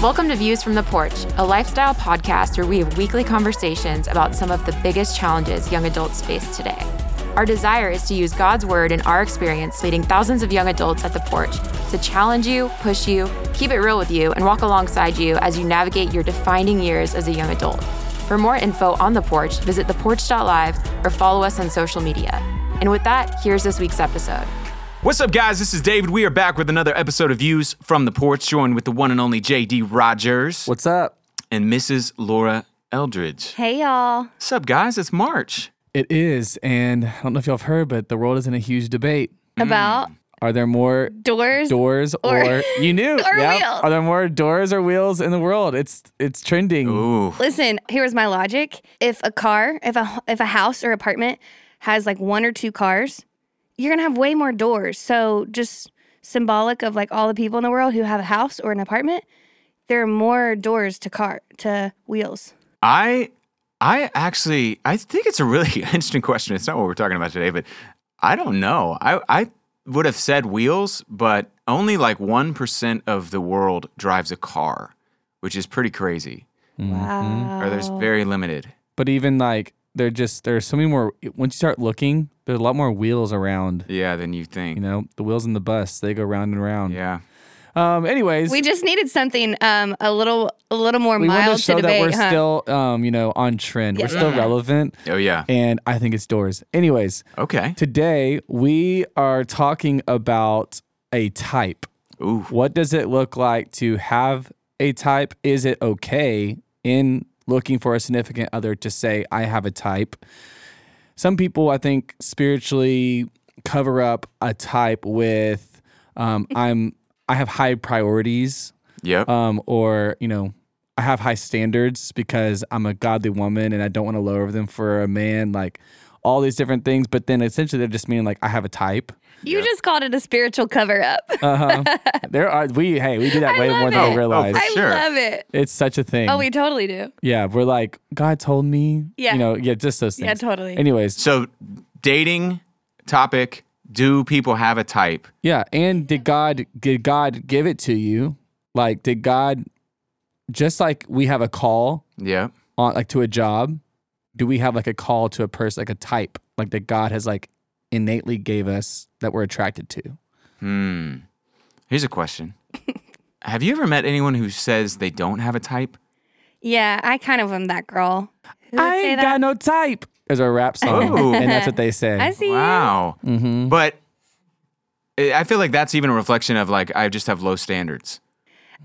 Welcome to Views from the Porch, a lifestyle podcast where we have weekly conversations about some of the biggest challenges young adults face today. Our desire is to use God's word and our experience leading thousands of young adults at the porch to challenge you, push you, keep it real with you, and walk alongside you as you navigate your defining years as a young adult. For more info on the porch, visit theporch.live or follow us on social media. And with that, here's this week's episode. What's up, guys? This is David. We are back with another episode of Views from the Porch, joined with the one and only JD Rogers What's up? and Mrs. Laura Eldridge. Hey y'all. What's up, guys? It's March. It is, and I don't know if y'all have heard, but the world is in a huge debate. Mm. About mm. Are there more doors. doors or, Or- you knew? or yeah. wheels. Are there more doors or wheels in the world? It's it's trending. Ooh. Listen, here's my logic. If a car, if a if a house or apartment has like one or two cars, you're gonna have way more doors. So just symbolic of like all the people in the world who have a house or an apartment, there are more doors to car to wheels. I I actually I think it's a really interesting question. It's not what we're talking about today, but I don't know. I I would have said wheels, but only like 1% of the world drives a car, which is pretty crazy. Mm-hmm. Wow. Or there's very limited. But even like they're just there's so many more. Once you start looking, there's a lot more wheels around. Yeah, than you think. You know, the wheels in the bus they go round and round. Yeah. Um. Anyways, we just needed something um a little a little more we mild to show to that we're huh? still um you know on trend. We're still Yeah. relevant, Oh yeah. and I think it's doors. Anyways, Okay. today we are talking about a type. Ooh. What does it look like to have a type? Is it okay in looking for a significant other to say, I have a type? Some people, I think, spiritually cover up a type with, um, I'm, I have high priorities, Yep. um, or, you know, I have high standards because I'm a godly woman and I don't want to lower them for a man, like all these different things. But then essentially they're just meaning like, I have a type. You just called it a spiritual cover up. Uh-huh. there are we hey we do that I way love more than we realize. for I sure. love it. it's such a thing. Oh, we totally do. yeah, we're like God told me. Yeah. you know, yeah, just those things. Yeah, totally. Anyways, So, dating topic: Do people have a type? yeah, and did God did God give it to you? Like, did God just like we have a call Yeah. on like to a job? Do we have like a call to a person, like a type, like that God has like innately gave us that we're attracted to? Hmm. Here's a question: Have you ever met anyone who says they don't have a type? Yeah, I kind of am that girl. Who I ain't got no type. There's a rap song, Oh. and that's what they say. I see. Wow. hmm But I I feel like that's even a reflection of like I just have low standards.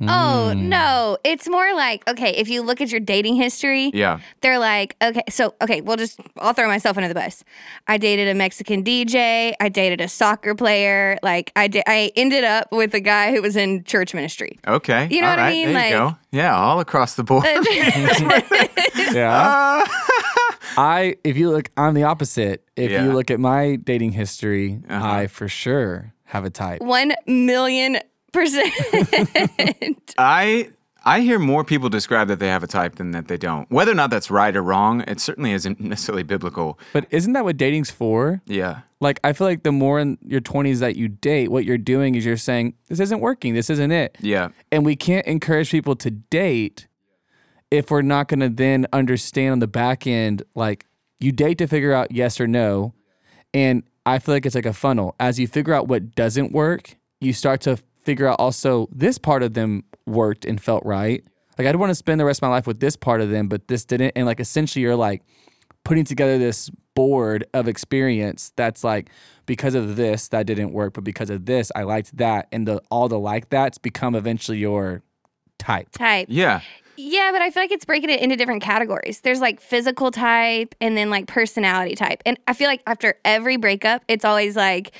Oh Mm. no, it's more like okay. If you look at your dating history, Yeah. they're like okay. So okay, we'll just I'll throw myself under the bus. I dated a Mexican DJ. I dated a soccer player. Like I did. I ended up with a guy who was in church ministry. Okay. You know All what I right, mean? There you Like- go. Yeah, all across the board. Yeah. I if you look I'm the opposite. If Yeah. you look at my dating history, Uh-huh. I for sure have a type. One million percent. I I hear more people describe that they have a type than that they don't. Whether or not that's right or wrong, it certainly isn't necessarily biblical. But isn't that what dating's for? Yeah. Like I feel like the more in your 20s that you date, what you're doing is you're saying this isn't working, this isn't it. Yeah. And we can't encourage people to date if we're not going to then understand on the back end like you date to figure out yes or no. And I feel like it's like a funnel. As you figure out what doesn't work, you start to figure out also this part of them worked and felt right. Like I'd want to spend the rest of my life with this part of them, but this didn't. And like essentially you're like putting together this board of experience that's like because of this that didn't work, but because of this I liked that, and the all the like that's become eventually your type. type. Yeah. Yeah, but I feel like it's breaking it into different categories. There's like physical type and then like personality type. And I feel like after every breakup, it's always like,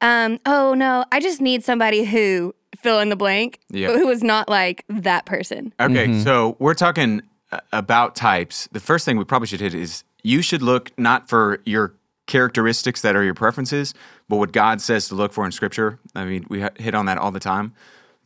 um, oh no, I just need somebody who fill in the blank, Yeah. who was not like that person. Okay, so we're talking uh, about types. The first thing we probably should hit is you should look not for your characteristics that are your preferences, but what God says to look for in Scripture. I mean, we hit on that all the time.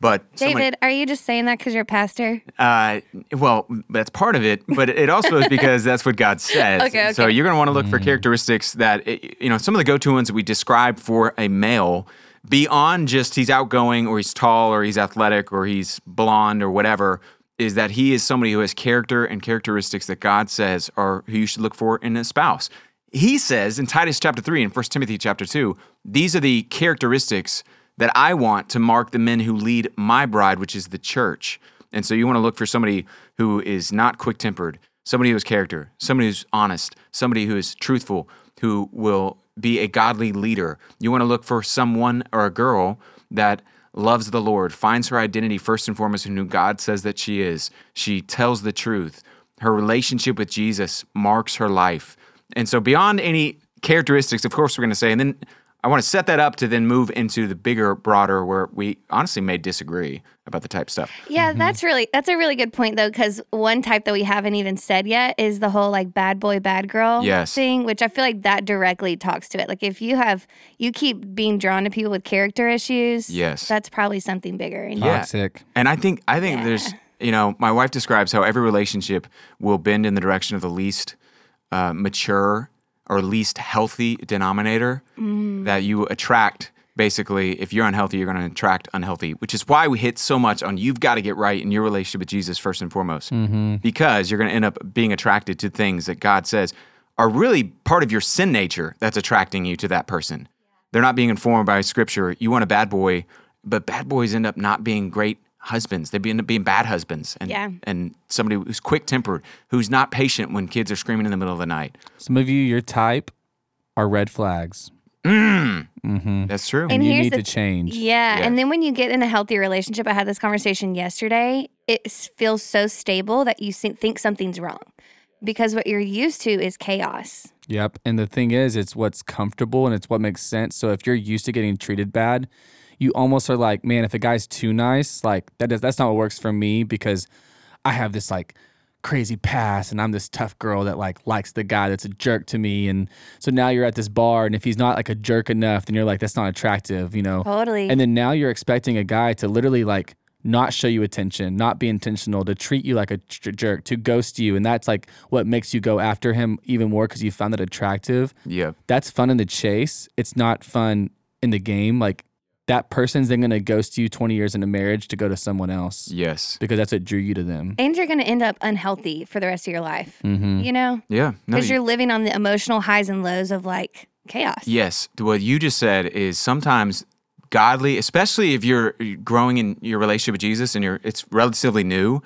But someone- David, are you just saying that because you're a pastor? Uh, well, that's part of it, but it also is because that's what God says. Okay, So you're going to want to look for characteristics that, eh, you know, some of the go-to ones that we describe for a male beyond just he's outgoing or he's tall or he's athletic or he's blonde or whatever is that he is somebody who has character and characteristics that God says are who you should look for in a spouse. He says in Titus chapter 3 and 1 Timothy chapter 2, these are the characteristics that I want to mark the men who lead my bride, which is the church. And so you want to look for somebody who is not quick tempered, somebody who has character, somebody who's honest, somebody who is truthful, who will be a godly leader. You want to look for someone or a girl that loves the Lord, finds her identity first and foremost in who God says that she is. She tells the truth. Her relationship with Jesus marks her life. And so, beyond any characteristics, of course, we're going to say, and then I want to set that up to then move into the bigger, broader, where we honestly may disagree about the type stuff. Yeah, that's really that's a really good point though, because one type that we haven't even said yet is the whole like bad boy, bad girl Yes. thing, which I feel like that directly talks to it. Like if you have you keep being drawn to people with character issues, Yes. that's probably something bigger. In. Yeah. Toxic. And I think I think there's you know my wife describes how every relationship will bend in the direction of the least uh, mature or least healthy denominator mm. that you attract. Basically, if you're unhealthy, you're going to attract unhealthy, which is why we hit so much on you've got to get right in your relationship with Jesus first and foremost, mm-hmm. because you're going to end up being attracted to things that God says are really part of your sin nature that's attracting you to that person. They're not being informed by scripture. You want a bad boy, but bad boys end up not being great husbands. They end up being bad husbands and Yeah. and somebody who's quick tempered, who's not patient when kids are screaming in the middle of the night. Some of you, your type are red flags. Mm. Mm-hmm. That's true. And you need the to change. Yeah, Yes. and then when you get in a healthy relationship, I had this conversation yesterday. It feels so stable that you think think something's wrong because what you're used to is chaos. Yep. And the thing is, it's what's comfortable and it's what makes sense. So if you're used to getting treated bad, you almost are like, man, if a guy's too nice, like that does, that's not what works for me because I have this like crazy past and I'm this tough girl that like likes the guy that's a jerk to me. And so now you're at this bar and if he's not like a jerk enough, then you're like, that's not attractive, you know? Totally. And then now you're expecting a guy to literally like not show you attention, not be intentional, to treat you like a j- jerk, to ghost you. And that's like what makes you go after him even more because you found that attractive. yeah. That's fun in the chase. It's not fun in the game. Like that person's then going to ghost you 20 years into marriage to go to someone else Yes. because that's what drew you to them. and you're going to end up unhealthy for the rest of your life. Mm-hmm. You know, Yeah. Because you- you're living on the emotional highs and lows of like chaos. Yes. What you just said is sometimes godly, especially if you're growing in your relationship with Jesus and you're it's relatively new,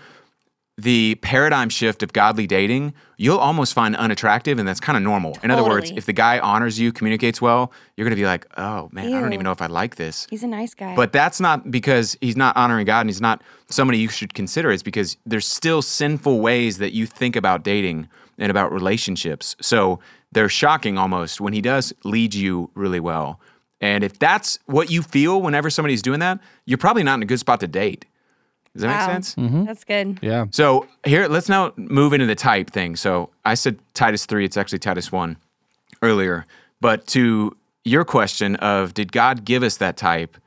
the paradigm shift of godly dating, you'll almost find unattractive and that's kind of normal. In other words, if the guy honors you, communicates well, you're going to be like, "Oh, man, I don't even know if I like this." He's a nice guy. But that's not because he's not honoring God and he's not somebody you should consider. It's because there's still sinful ways that you think about dating and about relationships. So they're shocking almost when he does lead you really well. And if that's what you feel whenever somebody's doing that, you're probably not in a good spot to date. Does that Wow. make sense? Mm-hmm. That's good. Yeah. So here, let's now move into the type thing. So I said Titus 3, it's actually Titus 1 earlier. But to your question of did God give us that type?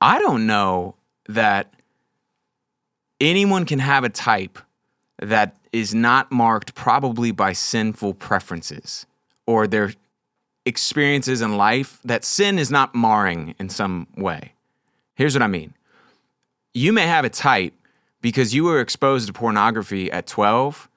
I don't know that anyone can have a type that is not marked probably by sinful preferences or their experiences in life that sin is not marring in some way. Here's what I mean you may have a type because you were exposed to pornography at 12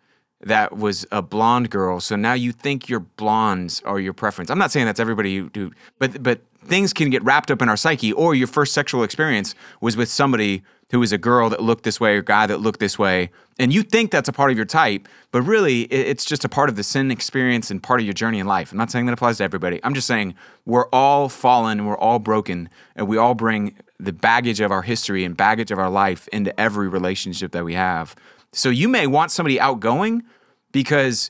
that was a blonde girl. So now you think your blondes are your preference. I'm not saying that's everybody you do but but things can get wrapped up in our psyche or your first sexual experience was with somebody who was a girl that looked this way or guy that looked this way. And you think that's a part of your type but really it's just a part of the sin experience and part of your journey in life. I'm not saying that applies to everybody. I'm just saying we're all fallen and we're all broken and we all bring the baggage of our history and baggage of our life into every relationship that we have so you may want somebody outgoing because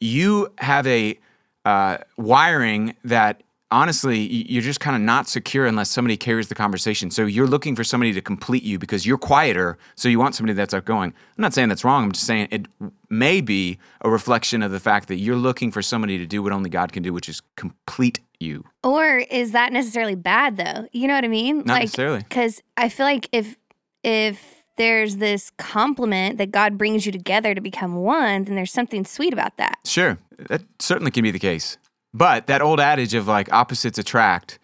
you have a uh, wiring that honestly you're just kind of not secure unless somebody carries the conversation. So you're looking for somebody to complete you because you're quieter. So you want somebody that's outgoing. I'm not saying that's wrong. I'm just saying it may be a reflection of the fact that you're looking for somebody to do what only God can do, which is complete you. Or is that necessarily bad though? You know what I mean? Not necessarily. Because I feel like if if there's this compliment that God brings you together to become one, then there's something sweet about that. Sure, that certainly can be the case. But that old adage of like opposites attract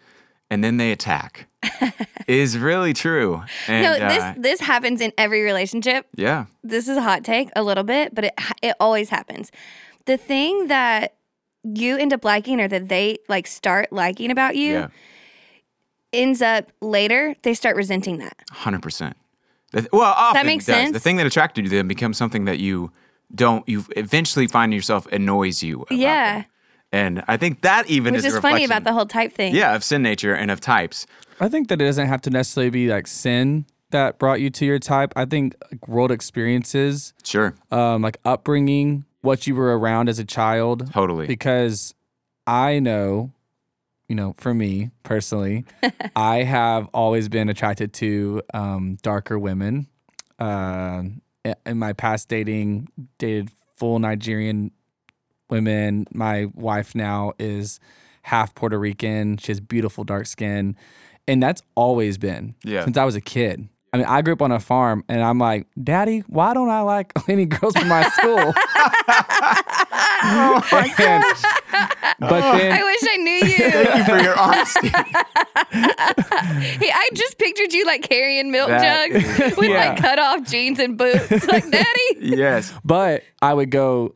and then they attack is really true. And no, this uh, this happens in every relationship. yeah, This is a hot take, a little bit, but it it always happens. The thing that you end up liking or that they like start liking about you yeah, ends up later they start resenting that. hundred percent. Well, often make does. sense? The thing that attracted you to them becomes something that you don't. You eventually find yourself annoys you. about Yeah. them. And I think that even Which is is a funny about the whole type thing. yeah of sin nature and of types. I think that it doesn't have to necessarily be like sin that brought you to your type. I think like, world experiences, Sure, um, like upbringing, what you were around as a child. totally. Because I know, you know, for me personally, I have always been attracted to um, darker women. Uh, in my past dating, dated full Nigerian women. My wife now is half Puerto Rican. She has beautiful dark skin. And that's always been Yeah. since I was a kid. I mean, I grew up on a farm and I'm like, Daddy, why don't I like any girls from my school? oh my And- but then I wish I knew you. Thank you for your honesty. Hey, I just pictured you like carrying milk That jugs with Yeah. like cut off jeans and boots. Like, Daddy. yes. But I would go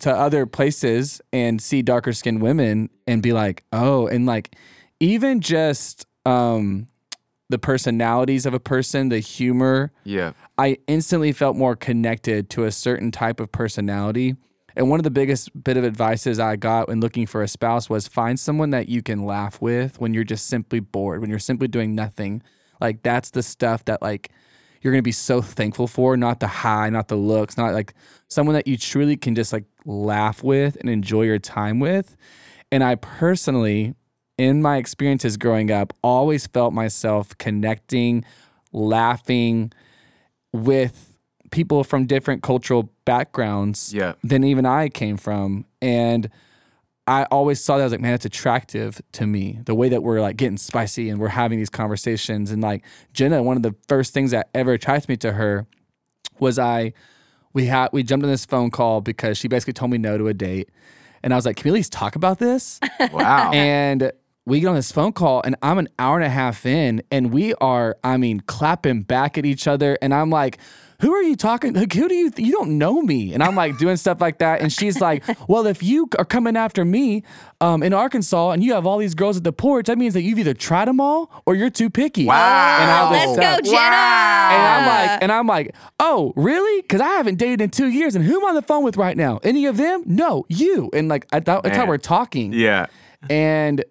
to other places and see darker skinned women and be like, oh, and like even just um, the personalities of a person, the humor, Yeah. I instantly felt more connected to a certain type of personality. And one of the biggest bit of advices I got when looking for a spouse was find someone that you can laugh with when you're just simply bored, when you're simply doing nothing. Like that's the stuff that like you're gonna be so thankful for, not the high, not the looks, not like someone that you truly can just like laugh with and enjoy your time with. And I personally, in my experiences growing up, always felt myself connecting, laughing with people from different cultural backgrounds Yeah. than even I came from. And I always saw that I was like, man, it's attractive to me. The way that we're like getting spicy and we're having these conversations. And like Jenna, one of the first things that ever attracted me to her was I we had we jumped on this phone call because she basically told me no to a date. And I was like, can we at least talk about this? Wow. and we get on this phone call and I'm an hour and a half in and we are, I mean, clapping back at each other. And I'm like, who are you talking? Like, who do you, you don't know me. And I'm like doing stuff like that. And she's like, well, if you are coming after me um, in Arkansas and you have all these girls at the porch, that means that you've either tried them all or you're too picky. Wow. And all this Let's stuff. go, Jenna. And I'm like, and I'm like, oh, really? Because I haven't dated in two years, and who am I on the phone with right now? Any of them? No, you. And like, I thought that's how we're talking. yeah. And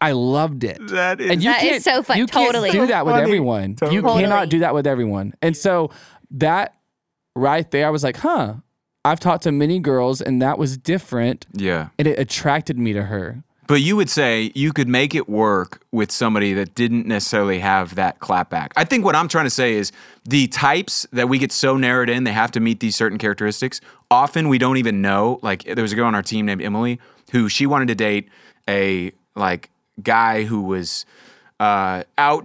I loved it. That is. And you That is can't, so fun. You Totally. can't do that with Funny. everyone. You cannot do that with everyone. And so that right there, I was like, huh. I've talked to many girls, and that was different, yeah. and it attracted me to her. But you would say you could make it work with somebody that didn't necessarily have that clapback. I think what I'm trying to say is the types that we get so narrowed in, they have to meet these certain characteristics. Often we don't even know. Like there was a girl on our team named Emily who she wanted to date a like guy who was uh,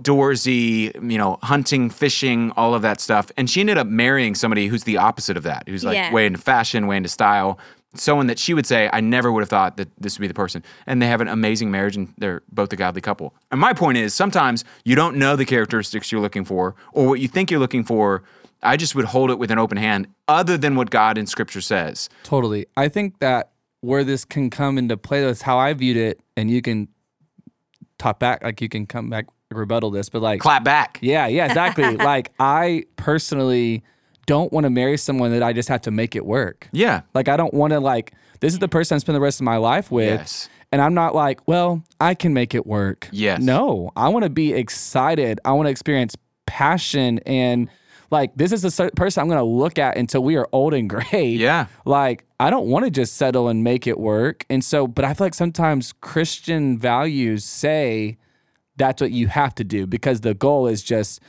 outdoorsy, you know, hunting, fishing, all of that stuff. And she ended up marrying somebody who's the opposite of that, who's like Yeah. way into fashion, way into style. Someone that she would say, I never would have thought that this would be the person. And they have an amazing marriage and they're both a godly couple. And my point is sometimes you don't know the characteristics you're looking for or what you think you're looking for. I just would hold it with an open hand, other than what God in scripture says. Totally. I think that where this can come into play, that's how I viewed it, and you can talk back, like you can come back rebuttal this, but like Clap back. Yeah, yeah, exactly. like I personally don't want to marry someone that I just have to make it work. Yeah. Like I don't want to like this is the person I spend the rest of my life with. Yes. And I'm not like, well, I can make it work. Yes. No, I want to be excited. I want to experience passion and like this is the person I'm going to look at until we are old and gray. Yeah. Like I don't want to just settle and make it work. And so, but I feel like sometimes Christian values say that's what you have to do because the goal is just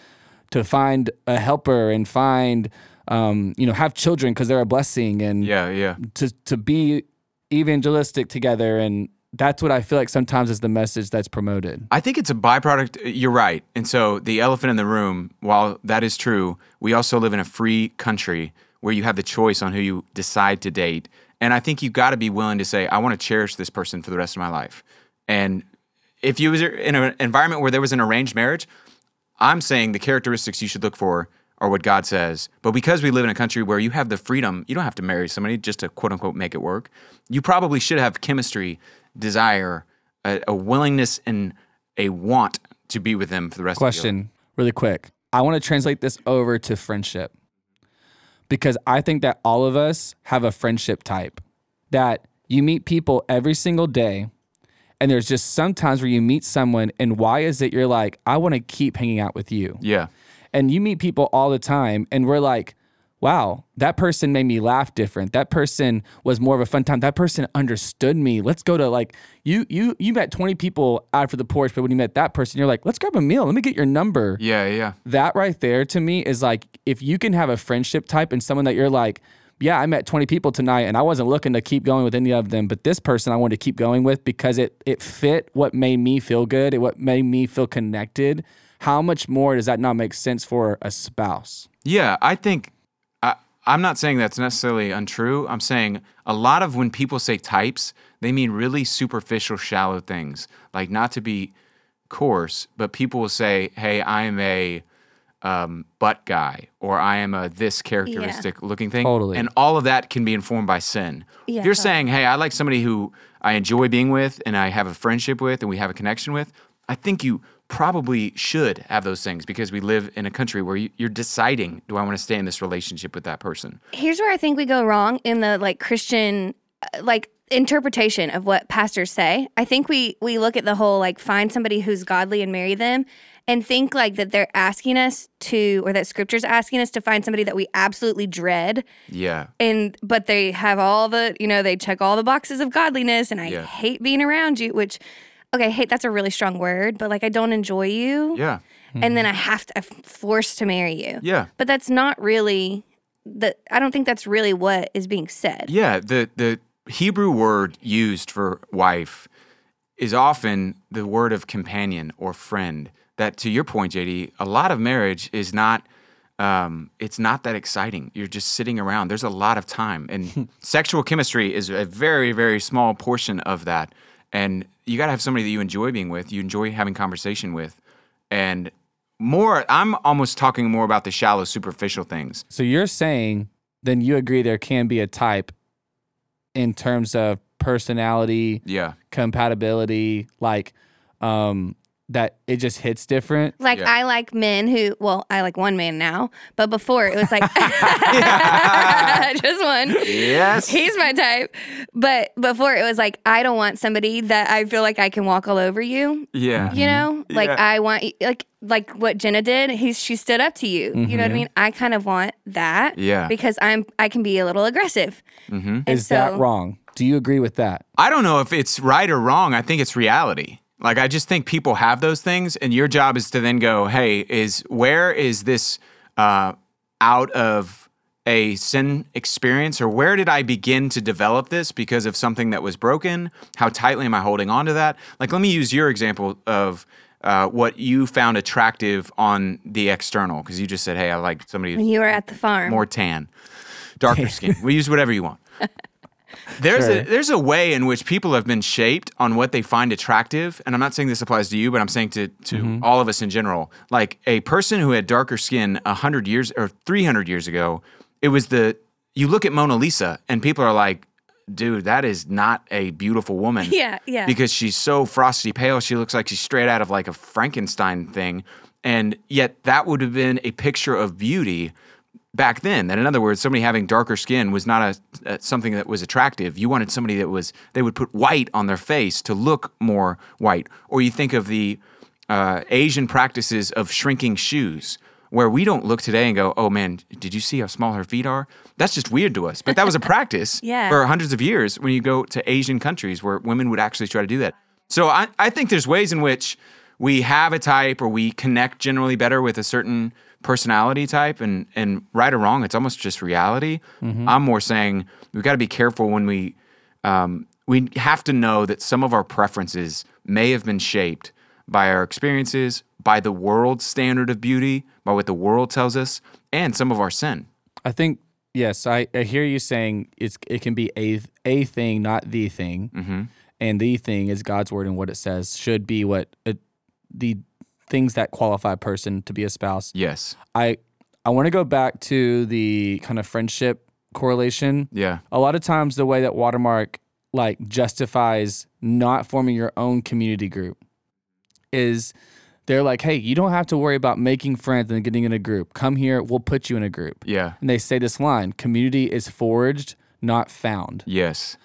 to find a helper and find um, you know have children because they're a blessing and Yeah. Yeah. to to be evangelistic together and that's what I feel like sometimes is the message that's promoted. I think it's a byproduct. You're right. And so the elephant in the room, while that is true, we also live in a free country where you have the choice on who you decide to date. And I think you've got to be willing to say, I want to cherish this person for the rest of my life. And if you was in an environment where there was an arranged marriage, I'm saying the characteristics you should look for are what God says. But because we live in a country where you have the freedom, you don't have to marry somebody just to quote unquote make it work. You probably should have chemistry, desire, a, a willingness, and a want to be with them for the rest of your life. Question really quick. I want to translate this over to friendship because I think that all of us have a friendship type that you meet people every single day. And there's just sometimes where you meet someone, and why is it you're like, I want to keep hanging out with you? Yeah. and you meet people all the time and we're like wow that person made me laugh different. That person was more of a fun time. That person understood me. Let's go to like you you you met 20 people out for the porch but when you met that person you're like let's grab a meal. Let me get your number. Yeah. Yeah. that right there to me is like if you can have a friendship type and someone that you're like yeah i met 20 people tonight and i wasn't looking to keep going with any of them but this person i wanted to keep going with because it it fit what made me feel good it what made me feel connected how much more does that not make sense for a spouse? Yeah, I think I'm not saying that's necessarily untrue. I'm saying a lot of when people say types, they mean really superficial, shallow things. Like not to be coarse, but people will say, "Hey, I am a um, butt guy," or "I am a this characteristic looking thing," Totally. and all of that can be informed by sin. Yeah. If you're saying, "Hey, I like somebody who I enjoy being with, and I have a friendship with, and we have a connection with," I think you probably should have those things because we live in a country where you, you're deciding, "Do I want to stay in this relationship with that person?" Here's where I think we go wrong in the like Christian uh, like interpretation of what pastors say. I think we we look at the whole like find somebody who's godly and marry them and think like that they're asking us to or that scripture's asking us to find somebody that we absolutely dread Yeah, and but they have all the you know they check all the boxes of godliness and I Yeah. hate being around you which okay hate that's a really strong word but like I don't enjoy you yeah, and then I have to I'm forced to marry you yeah, but that's not really the I don't think that's really what is being said. yeah. The the Hebrew word used for wife is often the word of companion or friend. That, to your point, JD, a lot of marriage is not. Um, it's not that exciting. You're just sitting around. There's a lot of time, and sexual chemistry is a very, very small portion of that. And you got to have somebody that you enjoy being with, you enjoy having conversation with, and more. I'm almost talking more about the shallow, superficial things. so you're saying then you agree there can be a type in terms of personality Yeah, compatibility like um that it just hits different Like Yeah. I like men who well, I like one man now, but before it was like just one. Yes. He's my type. But before it was like I don't want somebody that I feel like I can walk all over you. yeah. You know? Like Yeah. I want like like what Jenna did, he's she stood up to you. You know what I mean? I kind of want that. Yeah. Because I'm I can be a little aggressive. Mm-hmm. And is that wrong do you agree with that I don't know if it's right or wrong. I think it's reality. Like I just think people have those things, and your job is to then go, "Hey, is where is this uh, out of a sin experience, or where did I begin to develop this because of something that was broken? How tightly am I holding on to that? Like, let me use your example of." Uh, what you found attractive on the external, because you just said, "Hey, I like somebody When you were at the farm. more tan, darker skin. We use whatever you want. There's Sure. a there's a way in which people have been shaped on what they find attractive, and I'm not saying this applies to you, but I'm saying to to mm-hmm. all of us in general. Like a person who had darker skin hundred years or 300 years ago, it was the you look at Mona Lisa and people are like, dude, that is not a beautiful woman. Yeah, yeah. Because she's so frosty pale, she looks like she's straight out of like a Frankenstein thing. And yet that would have been a picture of beauty back then. That in other words, somebody having darker skin was not a, uh, something that was attractive. You wanted somebody that was they would put white on their face to look more white. Or you think of the uh, Asian practices of shrinking shoes, where we don't look today and go, "Oh man, did you see how small her feet are?" That's just weird to us. But that was a practice Yeah. for hundreds of years when you go to Asian countries where women would actually try to do that. So I, I think there's ways in which we have a type or we connect generally better with a certain personality type and and right or wrong it's almost just reality. I'm more saying we've got to be careful when we um, we have to know that some of our preferences may have been shaped by our experiences by the world's standard of beauty by what the world tells us and some of our sin. I think yes, I, I hear you saying it's it can be a a thing, not the thing. and the thing is God's word and what it says should be what it, the things that qualify a person to be a spouse. Yes. I I want to go back to the kind of friendship correlation. Yeah. A lot of times the way that Watermark like justifies not forming your own community group is they're like, "Hey, you don't have to worry about making friends and getting in a group. Come here, we'll put you in a group." Yeah. And they say this line, "Community is forged, not found." Yes.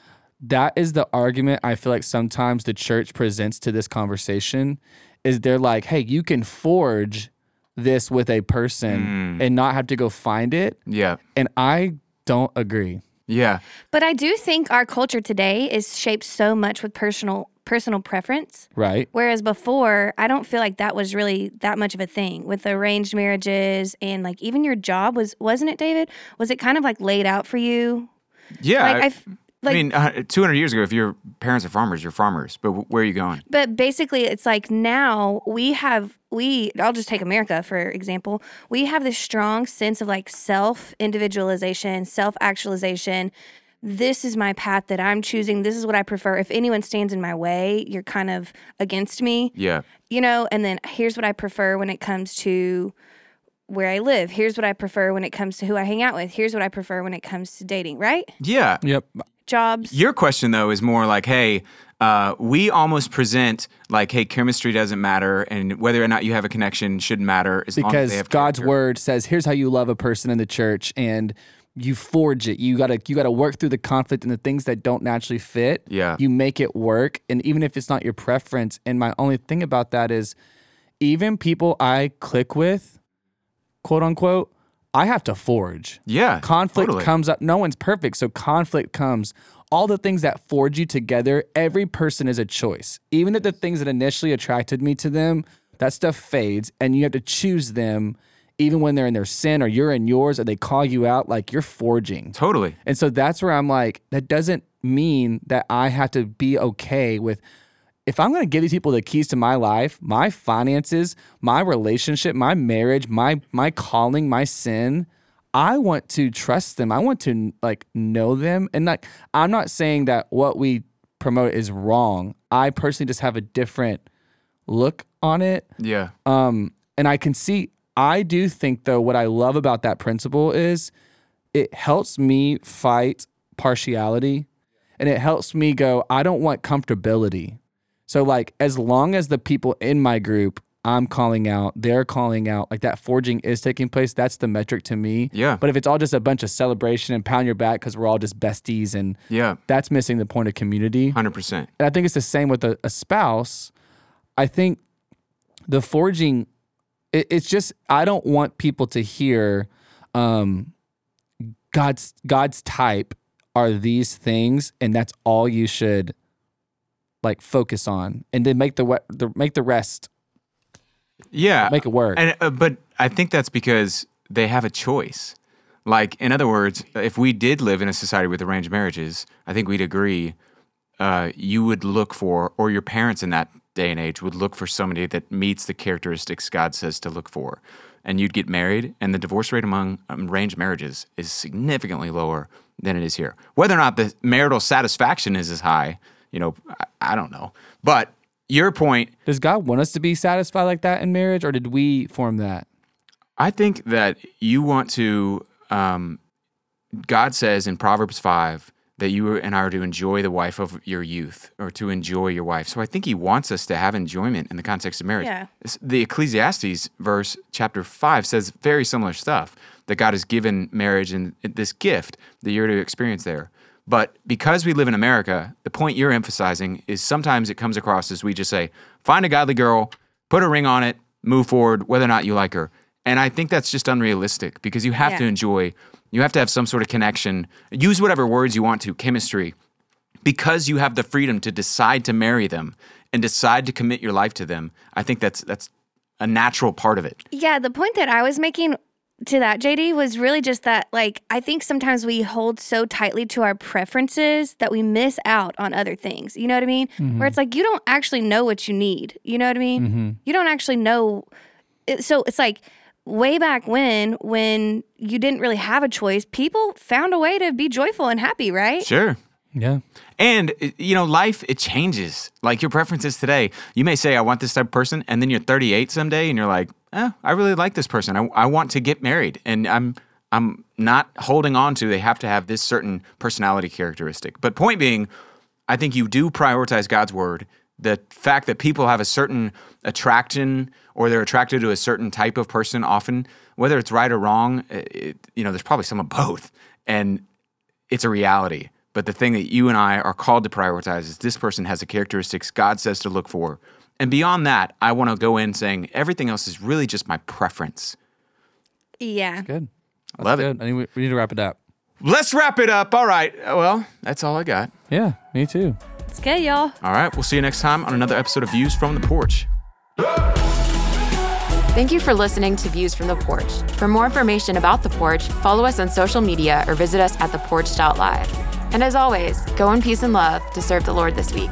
that is the argument I feel like sometimes the church presents to this conversation is they're like, hey, you can forge this with a person mm. and not have to go find it. Yeah. And I don't agree. Yeah. But I do think our culture today is shaped so much with personal personal preference. Right. Whereas before, I don't feel like that was really that much of a thing with arranged marriages and like even your job was wasn't it, David? Was it kind of like laid out for you? Yeah. Like I, I've like I mean, uh, 200 years ago, if your parents are farmers, you're farmers. But w- where are you going? But basically, it's like now we have we. I'll just take America for example. We have this strong sense of like self individualization, self actualization. This is my path that I'm choosing. This is what I prefer. If anyone stands in my way, you're kind of against me, Yeah. you know. And then here's what I prefer when it comes to where I live. Here's what I prefer when it comes to who I hang out with. Here's what I prefer when it comes to dating. Right? Yeah. Yep. Jobs. Your question, though, is more like, hey, uh, we almost present like, hey, chemistry doesn't matter, and whether or not you have a connection shouldn't matter as long as Because they have God's character. word says, here's how you love a person in the church and you forge it. You gotta you gotta work through the conflict and the things that don't naturally fit. Yeah. You make it work. And even if it's not your preference, and my only thing about that is even people I click with, quote unquote, I have to forge. Yeah. conflict totally. comes up no one's perfect so conflict comes all the things that forge you together every person is a choice even if the things that initially attracted me to them that stuff fades and you have to choose them even when they're in their sin or you're in yours or they call you out like you're forging Totally. and so that's where i'm like that doesn't mean that i have to be okay with if I'm going to give these people the keys to my life, my finances, my relationship, my marriage, my my calling, my sin, I want to trust them. I want to like know them and like I'm not saying that what we promote is wrong. I personally just have a different look on it. Yeah. Um and I can see I do think though what I love about that principle is it helps me fight partiality and it helps me go I don't want comfortability. So like as long as the people in my group I'm calling out, they're calling out, like that forging is taking place. That's the metric to me. Yeah. But if it's all just a bunch of celebration and pound your back because we're all just besties and Yeah. that's missing the point of community. 100%. And I think it's the same with a, a spouse. I think the forging, it, it's just I don't want people to hear um, God's God's type are these things, and that's all you should like focus on, and then make the, the make the rest Yeah. make it work. And uh, but I think that's because they have a choice. Like in other words, if we did live in a society with arranged marriages, I think we'd agree. Uh, you would look for, or your parents in that day and age would look for somebody that meets the characteristics God says to look for, and you'd get married. And the divorce rate among um, arranged marriages is significantly lower than it is here. Whether or not the marital satisfaction is as high, you know, I, I don't know. But your point Does God want us to be satisfied like that in marriage, or did we form that? I think that you want to. Um, God says in Proverbs five that you and I are to enjoy the wife of your youth, or to enjoy your wife. So I think He wants us to have enjoyment in the context of marriage. Yeah. The Ecclesiastes verse chapter five says very similar stuff that God has given marriage and this gift that you're to experience there. But because we live in America, the point you're emphasizing is sometimes it comes across as we just say, find a godly girl, put a ring on it, move forward, whether or not you like her. And I think that's just unrealistic because you have to enjoy, you have to have some sort of connection. Use whatever words you want to, chemistry, because you have the freedom to decide to marry them and decide to commit your life to them. I think that's that's a natural part of it. Yeah, the point that I was making to that, JD, was really just that, like, I think sometimes we hold so tightly to our preferences that we miss out on other things. You know what I mean? Mm-hmm. Where it's like you don't actually know what you need. You know what I mean? Mm-hmm. You don't actually know. it- So it's like way back when, when you didn't really have a choice, people found a way to be joyful and happy, right? Sure. Yeah. And you know, life it changes. Like your preferences today, you may say, "I want this type of person," and then you're 38 someday, and you're like, "Eh, I really like this person. I, I want to get married," and I'm I'm not holding on to. They have to have this certain personality characteristic. But point being, I think you do prioritize God's word. The fact that people have a certain attraction or they're attracted to a certain type of person often, whether it's right or wrong, it, you know, there's probably some of both. And it's a reality. But the thing that you and I are called to prioritize is this person has the characteristics God says to look for. And beyond that, I want to go in saying everything else is really just my preference. Yeah. Good. That's Love it. I need, we need to wrap it up. Let's wrap it up. All right. Uh, well, that's all I got. Yeah, me too. It's good, y'all. All right. We'll see you next time on another episode of Views from the Porch. Thank you for listening to Views from the Porch. For more information about the porch, follow us on social media or visit us at theporch.live. And as always, go in peace and love to serve the Lord this week.